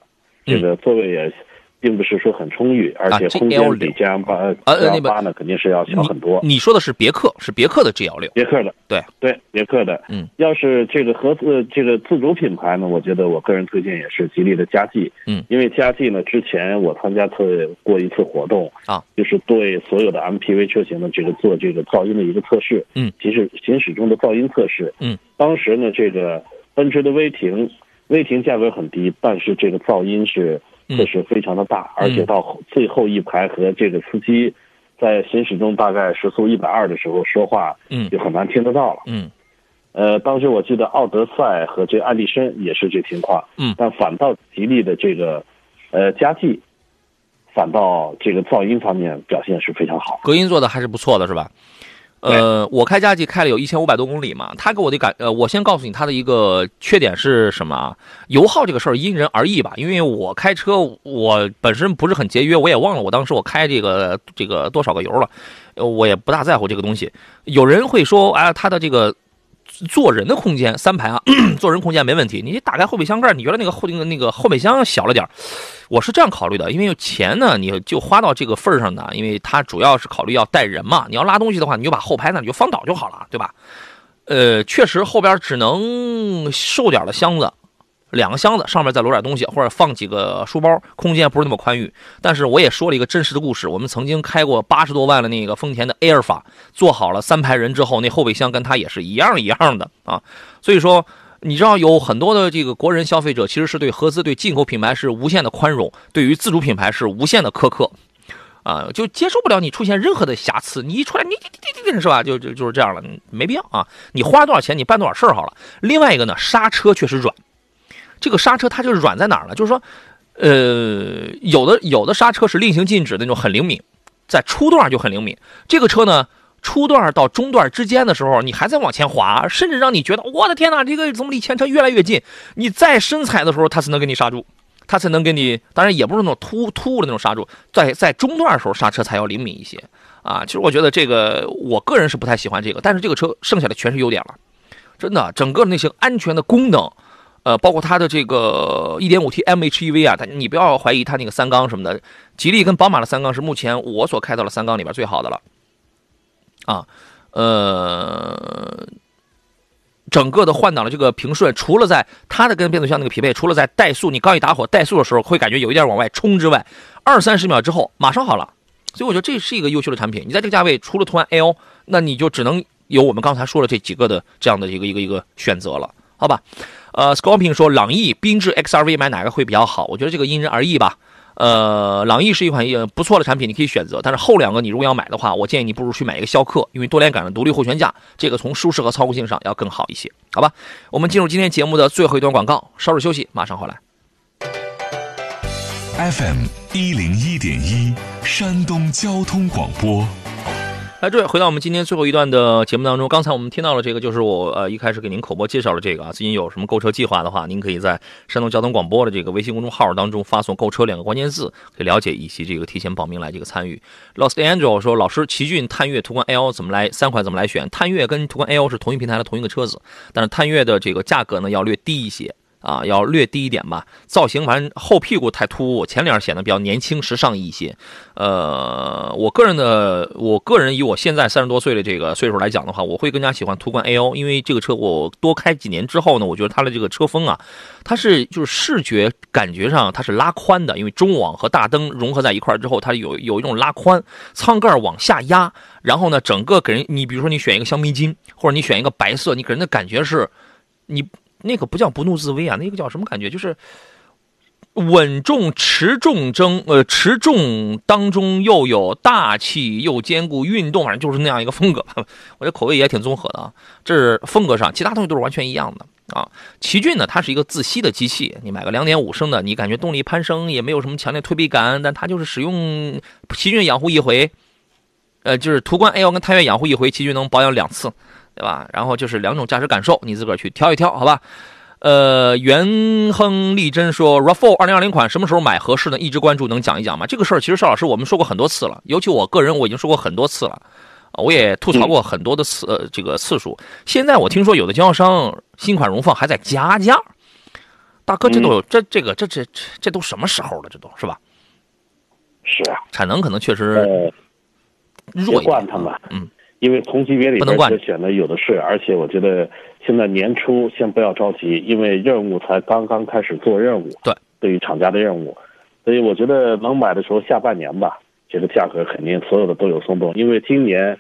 这个座位也。并不是说很充裕，而且空间比 G L 八，G L 八呢肯定是要小很多。你说的是别克，是别克的 G L 六，别克的，对对，别克的。嗯，要是这个合资这个自主品牌呢，我觉得我个人推荐也是吉利的嘉际。嗯，因为嘉际呢，之前我参加过过一次活动啊，就是对所有的 M P V 车型的这个做这个噪音的一个测试。嗯，其实行驶中的噪音测试。嗯，当时呢，这个奔驰的威霆，威霆价格很低，但是这个噪音是。确实非常的大，而且到最后一排和这个司机在行驶中大概时速一百二的时候说话，嗯，就很难听得到了。嗯，呃，当时我记得奥德赛和这爱丽绅也是这情况。嗯，但反倒吉利的这个呃佳绩，反倒这个噪音方面表现是非常好，隔音做的还是不错的，是吧？呃，我开佳绩开了有一千五百多公里嘛，他给我的感，呃，我先告诉你他的一个缺点是什么啊？油耗这个事儿因人而异吧，因为我开车我本身不是很节约，我也忘了我当时我开这个这个多少个油了，我也不大在乎这个东西。有人会说，哎，他的这个。坐人的空间三排啊，坐人空间没问题。你打开后备箱盖，你觉得那个后那个那个后备箱小了点我是这样考虑的，因为钱呢，你就花到这个份上呢，因为它主要是考虑要带人嘛。你要拉东西的话，你就把后排呢你就放倒就好了，对吧？呃，确实后边只能瘦点的箱子。两个箱子上面再摞点东西，或者放几个书包，空间不是那么宽裕。但是我也说了一个真实的故事，我们曾经开过八十多万的那个丰田的埃尔法，坐好了三排人之后，那后备箱跟它也是一样一样的啊。所以说，你知道有很多的这个国人消费者其实是对合资、对进口品牌是无限的宽容，对于自主品牌是无限的苛刻，啊，就接受不了你出现任何的瑕疵。你一出来，你你你你是吧？就就就是这样了，没必要啊。你花多少钱，你办多少事儿好了。另外一个呢，刹车确实软。这个刹车它就是软在哪儿呢？就是说，呃，有的有的刹车是令行禁止的那种很灵敏，在初段就很灵敏。这个车呢，初段到中段之间的时候，你还在往前滑，甚至让你觉得我的天哪，这个怎么离前车越来越近？你再深踩的时候，它才能给你刹住，它才能给你，当然也不是那种突突的那种刹住，在在中段的时候刹车才要灵敏一些啊。其实我觉得这个，我个人是不太喜欢这个，但是这个车剩下的全是优点了，真的，整个那些安全的功能。呃，包括它的这个 1.5T MHEV 啊，它你不要怀疑它那个三缸什么的，吉利跟宝马的三缸是目前我所开到的三缸里边最好的了，啊，呃，整个的换挡的这个平顺，除了在它的跟变速箱那个匹配，除了在怠速，你刚一打火怠速的时候会感觉有一点往外冲之外，二三十秒之后马上好了，所以我觉得这是一个优秀的产品。你在这个价位，除了途安 L，那你就只能有我们刚才说的这几个的这样的一个一个一个选择了，好吧？呃，Scorpion 说朗逸、缤智 XRV 买哪个会比较好？我觉得这个因人而异吧。呃，朗逸是一款也不错的产品，你可以选择。但是后两个你如果要买的话，我建议你不如去买一个逍客，因为多连杆的独立后悬架，这个从舒适和操控性上要更好一些，好吧？我们进入今天节目的最后一段广告，稍事休息，马上回来。FM 一零一点一，山东交通广播。来，这位回到我们今天最后一段的节目当中。刚才我们听到了这个，就是我呃一开始给您口播介绍了这个啊。最近有什么购车计划的话，您可以在山东交通广播的这个微信公众号当中发送“购车”两个关键字，可以了解以及这个提前报名来这个参与。Lost Angel 说：“老师，奇骏、探岳、途观 L 怎么来？三款怎么来选？探岳跟途观 L 是同一平台的同一个车子，但是探岳的这个价格呢要略低一些。”啊，要略低一点吧。造型反正后屁股太突兀，前脸显得比较年轻时尚一些。呃，我个人的，我个人以我现在三十多岁的这个岁数来讲的话，我会更加喜欢途观 L，因为这个车我多开几年之后呢，我觉得它的这个车风啊，它是就是视觉感觉上它是拉宽的，因为中网和大灯融合在一块之后，它有有一种拉宽，舱盖往下压，然后呢，整个给人你比如说你选一个香槟金，或者你选一个白色，你给人的感觉是，你。那个不叫不怒自威啊，那个叫什么感觉？就是稳重持重争，呃，持重当中又有大气，又兼顾运动，反正就是那样一个风格。我这口味也挺综合的啊，这是风格上，其他东西都是完全一样的啊。奇骏呢，它是一个自吸的机器，你买个两点五升的，你感觉动力攀升也没有什么强烈推背感，但它就是使用奇骏养护一回，呃，就是途观 L 跟探岳养护一回，奇骏能保养两次。对吧？然后就是两种驾驶感受，你自个儿去挑一挑，好吧？呃，元亨利真说，RAV4 二零二零款什么时候买合适呢？一直关注，能讲一讲吗？这个事儿其实邵老师我们说过很多次了，尤其我个人我已经说过很多次了，我也吐槽过很多的次呃这个次数。现在我听说有的经销商新款荣放还在加价，大哥这都这这个这这这都什么时候了？这都是吧？是啊，产能可能确实弱一点，惯他们嗯。因为同级别里边的选的有的是，而且我觉得现在年初先不要着急，因为任务才刚刚开始做任务。对，对于厂家的任务，所以我觉得能买的时候下半年吧，这个价格肯定所有的都有松动。因为今年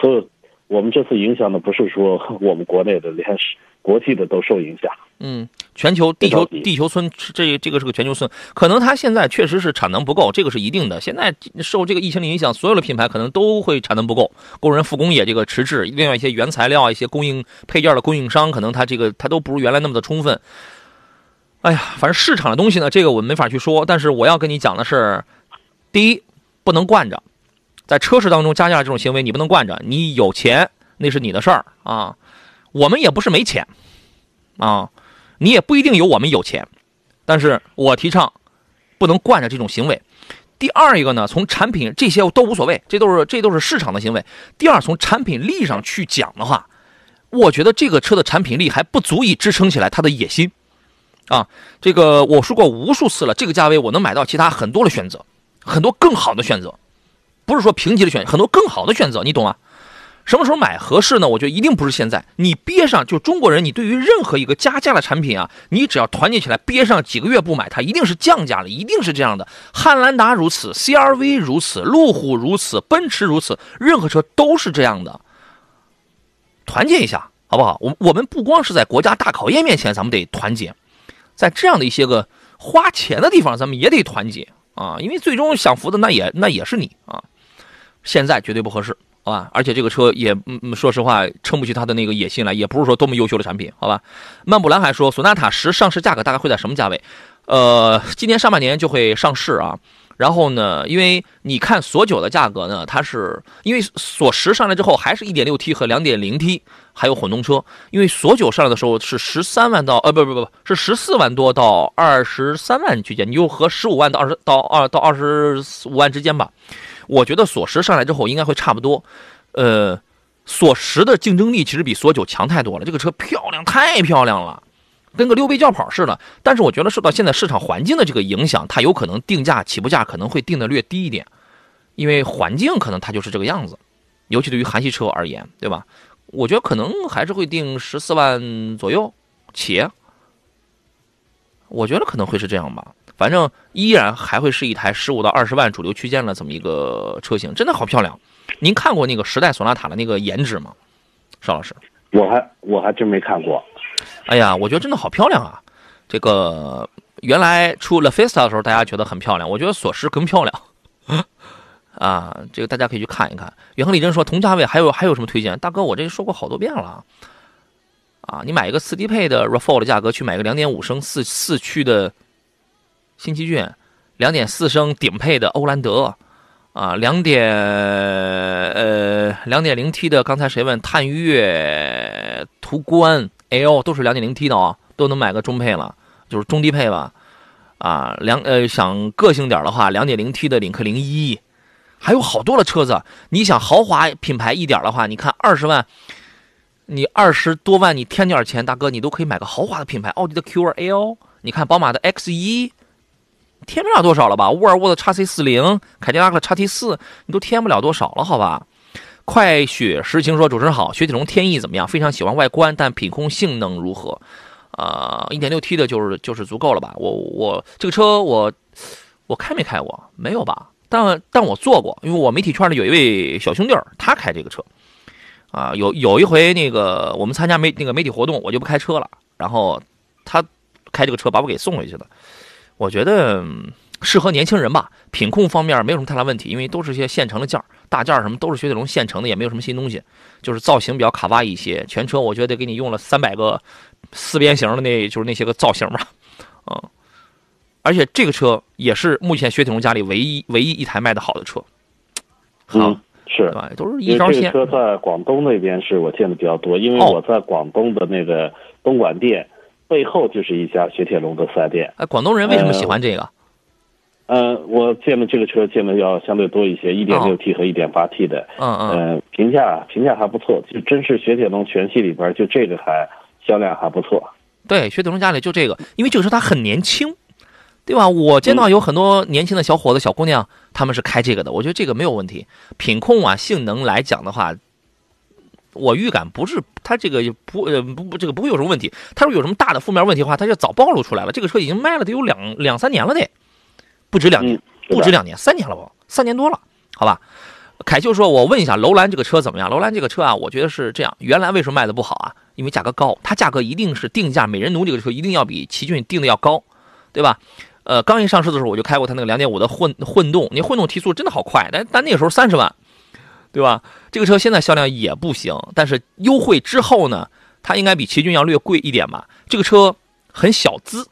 所有我们这次影响的不是说我们国内的，连国际的都受影响。嗯。全球地球地球村这这个是个全球村，可能它现在确实是产能不够，这个是一定的。现在受这个疫情的影响，所有的品牌可能都会产能不够，工人复工也这个迟滞，另外一些原材料、一些供应配件的供应商，可能它这个它都不如原来那么的充分。哎呀，反正市场的东西呢，这个我们没法去说。但是我要跟你讲的是，第一，不能惯着，在车市当中加价这种行为你不能惯着，你有钱那是你的事儿啊，我们也不是没钱啊。你也不一定有我们有钱，但是我提倡不能惯着这种行为。第二一个呢，从产品这些都无所谓，这都是这都是市场的行为。第二，从产品力上去讲的话，我觉得这个车的产品力还不足以支撑起来它的野心啊。这个我说过无数次了，这个价位我能买到其他很多的选择，很多更好的选择，不是说平级的选，很多更好的选择，你懂吗？什么时候买合适呢？我觉得一定不是现在。你憋上，就中国人，你对于任何一个加价的产品啊，你只要团结起来，憋上几个月不买，它一定是降价了，一定是这样的。汉兰达如此，CRV 如此，路虎如此，奔驰如此，任何车都是这样的。团结一下，好不好？我我们不光是在国家大考验面前，咱们得团结，在这样的一些个花钱的地方，咱们也得团结啊，因为最终享福的那也那也是你啊。现在绝对不合适。好吧，而且这个车也，嗯嗯，说实话，撑不起它的那个野心来，也不是说多么优秀的产品，好吧。曼布兰还说，索纳塔十上市价格大概会在什么价位？呃，今年上半年就会上市啊。然后呢，因为你看索九的价格呢，它是因为锁十上来之后还是一点六 T 和两点零 T 还有混动车，因为索九上来的时候是十三万到呃不不不是十四万多到二十三万区间，你就和十五万到二十到二到二十五万之间吧。我觉得锁十上来之后应该会差不多，呃，锁十的竞争力其实比索九强太多了，这个车漂亮太漂亮了。跟个溜背轿跑似的，但是我觉得受到现在市场环境的这个影响，它有可能定价起步价可能会定的略低一点，因为环境可能它就是这个样子，尤其对于韩系车而言，对吧？我觉得可能还是会定十四万左右起，我觉得可能会是这样吧。反正依然还会是一台十五到二十万主流区间的这么一个车型，真的好漂亮。您看过那个时代索纳塔的那个颜值吗，邵老师？我还我还真没看过。哎呀，我觉得真的好漂亮啊！这个原来出了 Fiesta 的时候，大家觉得很漂亮，我觉得索十更漂亮啊！这个大家可以去看一看。远恒李真说，同价位还有还有什么推荐？大哥，我这说过好多遍了啊！你买一个四低配的 RAV4 的价格，去买个两点五升四四驱的新奇骏，两点四升顶配的欧蓝德啊，两点呃两点零 T 的，刚才谁问？探岳、途观。L 都是两点零 T 的啊，都能买个中配了，就是中低配吧，啊，两呃想个性点的话，两点零 T 的领克零一，还有好多的车子。你想豪华品牌一点的话，你看二十万，你二十多万你添点钱，大哥你都可以买个豪华的品牌，奥迪的 Q2L，你看宝马的 X 一，添不了多少了吧？沃尔沃的 x C 四零，凯迪拉克的 x T 四，你都添不了多少了，好吧？快雪时晴说：“主持人好，雪铁龙天翼怎么样？非常喜欢外观，但品控性能如何？啊，一点六 T 的就是就是足够了吧？我我这个车我我开没开过？没有吧？但但我坐过，因为我媒体圈里有一位小兄弟，他开这个车。啊，有有一回那个我们参加媒那个媒体活动，我就不开车了，然后他开这个车把我给送回去了。我觉得适合年轻人吧，品控方面没有什么太大问题，因为都是些现成的件儿。”大件什么都是雪铁龙现成的，也没有什么新东西，就是造型比较卡哇伊一些。全车我觉得给你用了三百个四边形的，那就是那些个造型嘛，嗯。而且这个车也是目前雪铁龙家里唯一唯一一台卖的好的车。嗯，是，对，都是一招鲜。这个车在广东那边是我见的比较多，因为我在广东的那个东莞店背后就是一家雪铁龙的四 S 店。哎，广东人为什么喜欢这个？嗯，我见的这个车见的要相对多一些，一点六 T 和一点八 T 的，嗯嗯，评价评价还不错，就真是雪铁龙全系里边就这个还销量还不错。对，雪铁龙家里就这个，因为这个车它很年轻，对吧？我见到有很多年轻的小伙子、小姑娘，他们是开这个的，我觉得这个没有问题。品控啊，性能来讲的话，我预感不是它这个不呃不不这个不会有什么问题。它说有什么大的负面问题的话，它就早暴露出来了。这个车已经卖了得有两两三年了得。不止两年，不止两年，三年了吧？三年多了，好吧。凯秀说：“我问一下，楼兰这个车怎么样？楼兰这个车啊，我觉得是这样。原来为什么卖的不好啊？因为价格高，它价格一定是定价，美人奴这个车一定要比奇骏定的要高，对吧？呃，刚一上市的时候我就开过它那个两点五的混混动，你混动提速真的好快，但但那个时候三十万，对吧？这个车现在销量也不行，但是优惠之后呢，它应该比奇骏要略贵一点吧？这个车很小资，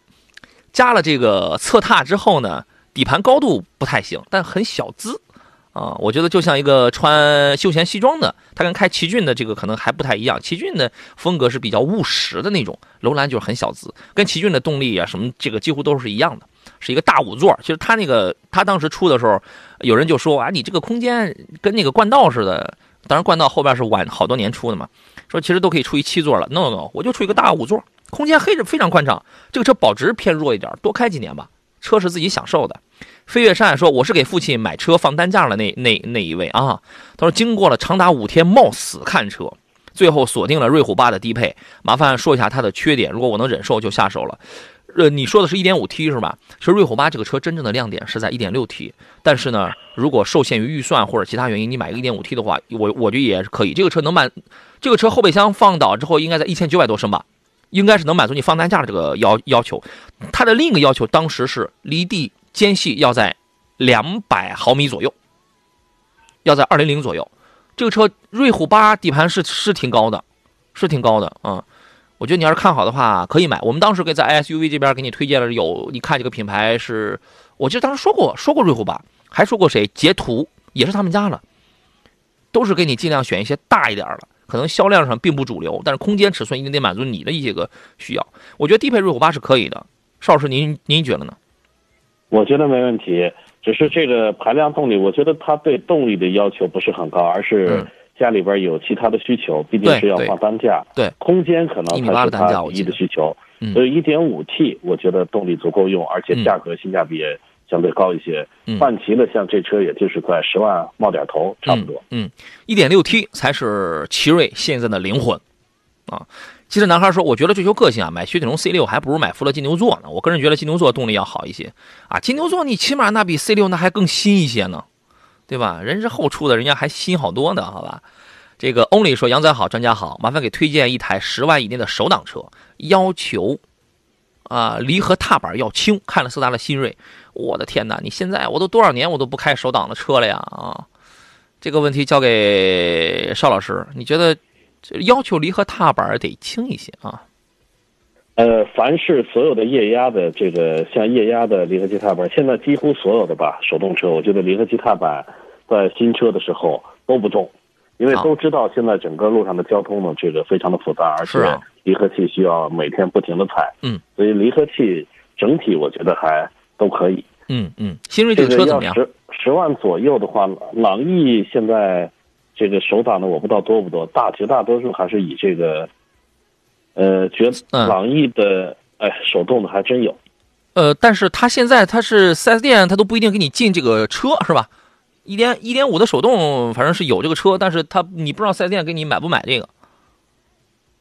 加了这个侧踏之后呢。”底盘高度不太行，但很小资，啊，我觉得就像一个穿休闲西装的，它跟开奇骏的这个可能还不太一样。奇骏的风格是比较务实的那种，楼兰就是很小资，跟奇骏的动力啊什么这个几乎都是一样的，是一个大五座。其实它那个它当时出的时候，有人就说啊，你这个空间跟那个冠道似的。当然冠道后边是晚好多年出的嘛，说其实都可以出一七座了。No No，No，我就出一个大五座，空间黑着非常宽敞。这个车保值偏弱一点，多开几年吧。车是自己享受的。飞跃山海说：“我是给父亲买车放担架了那那那一位啊。”他说：“经过了长达五天冒死看车，最后锁定了瑞虎八的低配。麻烦说一下它的缺点，如果我能忍受就下手了。”呃，你说的是一点五 T 是吧？其实瑞虎八这个车真正的亮点是在一点六 T，但是呢，如果受限于预算或者其他原因，你买个一点五 T 的话，我我觉得也是可以。这个车能满，这个车后备箱放倒之后应该在一千九百多升吧。应该是能满足你放担架的这个要要求，它的另一个要求当时是离地间隙要在两百毫米左右，要在二零零左右。这个车瑞虎八底盘是是挺高的，是挺高的啊。我觉得你要是看好的话，可以买。我们当时给在 SUV 这边给你推荐了有，你看这个品牌是，我记得当时说过说过瑞虎吧，还说过谁捷途也是他们家的，都是给你尽量选一些大一点的，可能销量上并不主流，但是空间尺寸一定得满足你的一些个需要。我觉得低配瑞虎八是可以的，邵老师您您觉得呢？我觉得没问题，只是这个排量动力，我觉得它对动力的要求不是很高，而是。嗯家里边有其他的需求，毕竟是要放单价，对空间可能一米八的才是它担架我记得第一的需求。嗯所以一点五 T 我觉得动力足够用，而且价格性价比也相对高一些。嗯换骑了，像这车也就是在十万冒点头，差不多。嗯，一点六 T 才是奇瑞现在的灵魂啊。其实男孩说，我觉得追求个性啊，买雪铁龙 C 六还不如买福特金牛座呢。我个人觉得金牛座动力要好一些啊，金牛座你起码那比 C 六那还更新一些呢，对吧？人是后出的，人家还新好多呢，好吧？这个 Only 说杨仔好，专家好，麻烦给推荐一台十万以内的手挡车，要求啊离合踏板要轻。看了斯达的新锐，我的天哪！你现在我都多少年我都不开手挡的车了呀啊！这个问题交给邵老师，你觉得要求离合踏板得轻一些啊？呃，凡是所有的液压的这个像液压的离合器踏板，现在几乎所有的吧手动车，我觉得离合器踏板在新车的时候都不重，因为啊都知道现在整个路上的交通呢，这个非常的复杂，而且离合器需要每天不停的踩，嗯，所以离合器整体我觉得还都可以。嗯嗯，新锐这这个车怎么样？十十万左右的话，朗逸现在这个手挡的我不知道多不多，大绝大多数还是以这个，呃，觉嗯朗逸的哎手动的还真有。呃，但是它现在它是 4S 店，它都不一定给你进这个车，是吧？一点一点五的手动，反正是有这个车，但是它你不知道四 S 店给你买不买这个，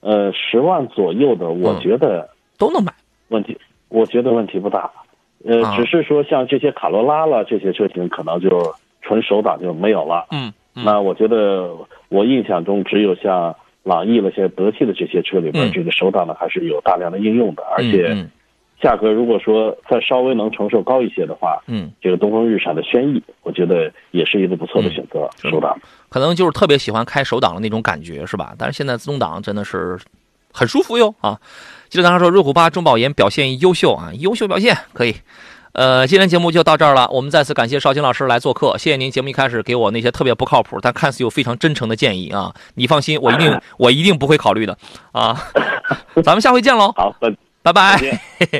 呃，十万左右的，我嗯觉得都能买。问题，我觉得问题不大。呃，啊只是说像这些卡罗拉了这些车型，可能就纯手挡就没有了。嗯嗯那我觉得我印象中只有像朗逸了、像德系的这些车里边，嗯这个手挡呢还是有大量的应用的，而且嗯价格如果说再稍微能承受高一些的话，嗯，这个东风日产的轩逸，我觉得也是一个不错的选择，嗯手挡。可能就是特别喜欢开手挡的那种感觉，是吧？但是现在自动挡真的是很舒服哟啊！记得当时说瑞虎八中保研表现优秀啊，优秀表现可以。呃，今天节目就到这儿了，我们再次感谢邵青老师来做客，谢谢您节目一开始给我那些特别不靠谱但看似又非常真诚的建议啊！你放心，我一定 我一定不会考虑的啊！咱们下回见喽，好，再拜拜。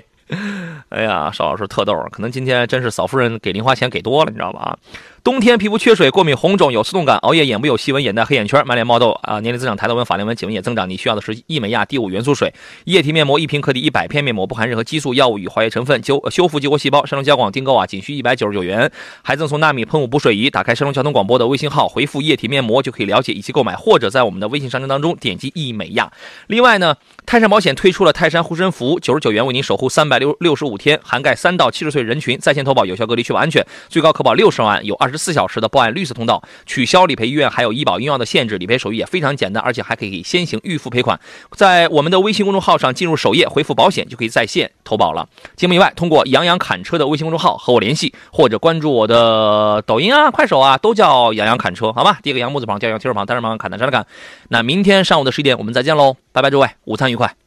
哎呀，邵老师特逗，可能今天真是嫂夫人给零花钱给多了，你知道吧？冬天皮肤缺水、过敏、红肿、有刺痛感，熬夜眼部有细纹、眼袋、黑眼圈、满脸冒痘啊，年龄增长、抬头纹、法令纹、颈纹也增长，你需要的是益美亚第五元素水液体面膜，一瓶可抵一百片面膜，不含任何激素、药物与化学成分，修修复激活细胞。山东交广订购啊，仅需一百九十九元，还赠送纳米喷雾补水仪。打开山东交通广播的微信号，回复液体面膜就可以了解以及购买，或者在我们的微信商城当中点击益美亚。另外呢，泰山保险推出了泰山护身符，九十九元为您守护三百六六十五天，涵盖三到七十岁人群，在线投保有效隔离，确保安全，最高可保六十万，有二十四小时的报案绿色通道，取消理赔医院还有医保用药的限制，理赔手续也非常简单，而且还可以先行预付赔款。在我们的微信公众号上进入首页回复保险，就可以在线投保了。节目以外，通过杨洋侃车的微信公众号和我联系，或者关注我的抖音啊、快手啊，都叫杨洋侃车，好吧？第一个杨木字旁，加上提手旁，单人旁，砍单山的侃。那明天上午的十一点，我们再见喽，拜拜，诸位，午餐愉快。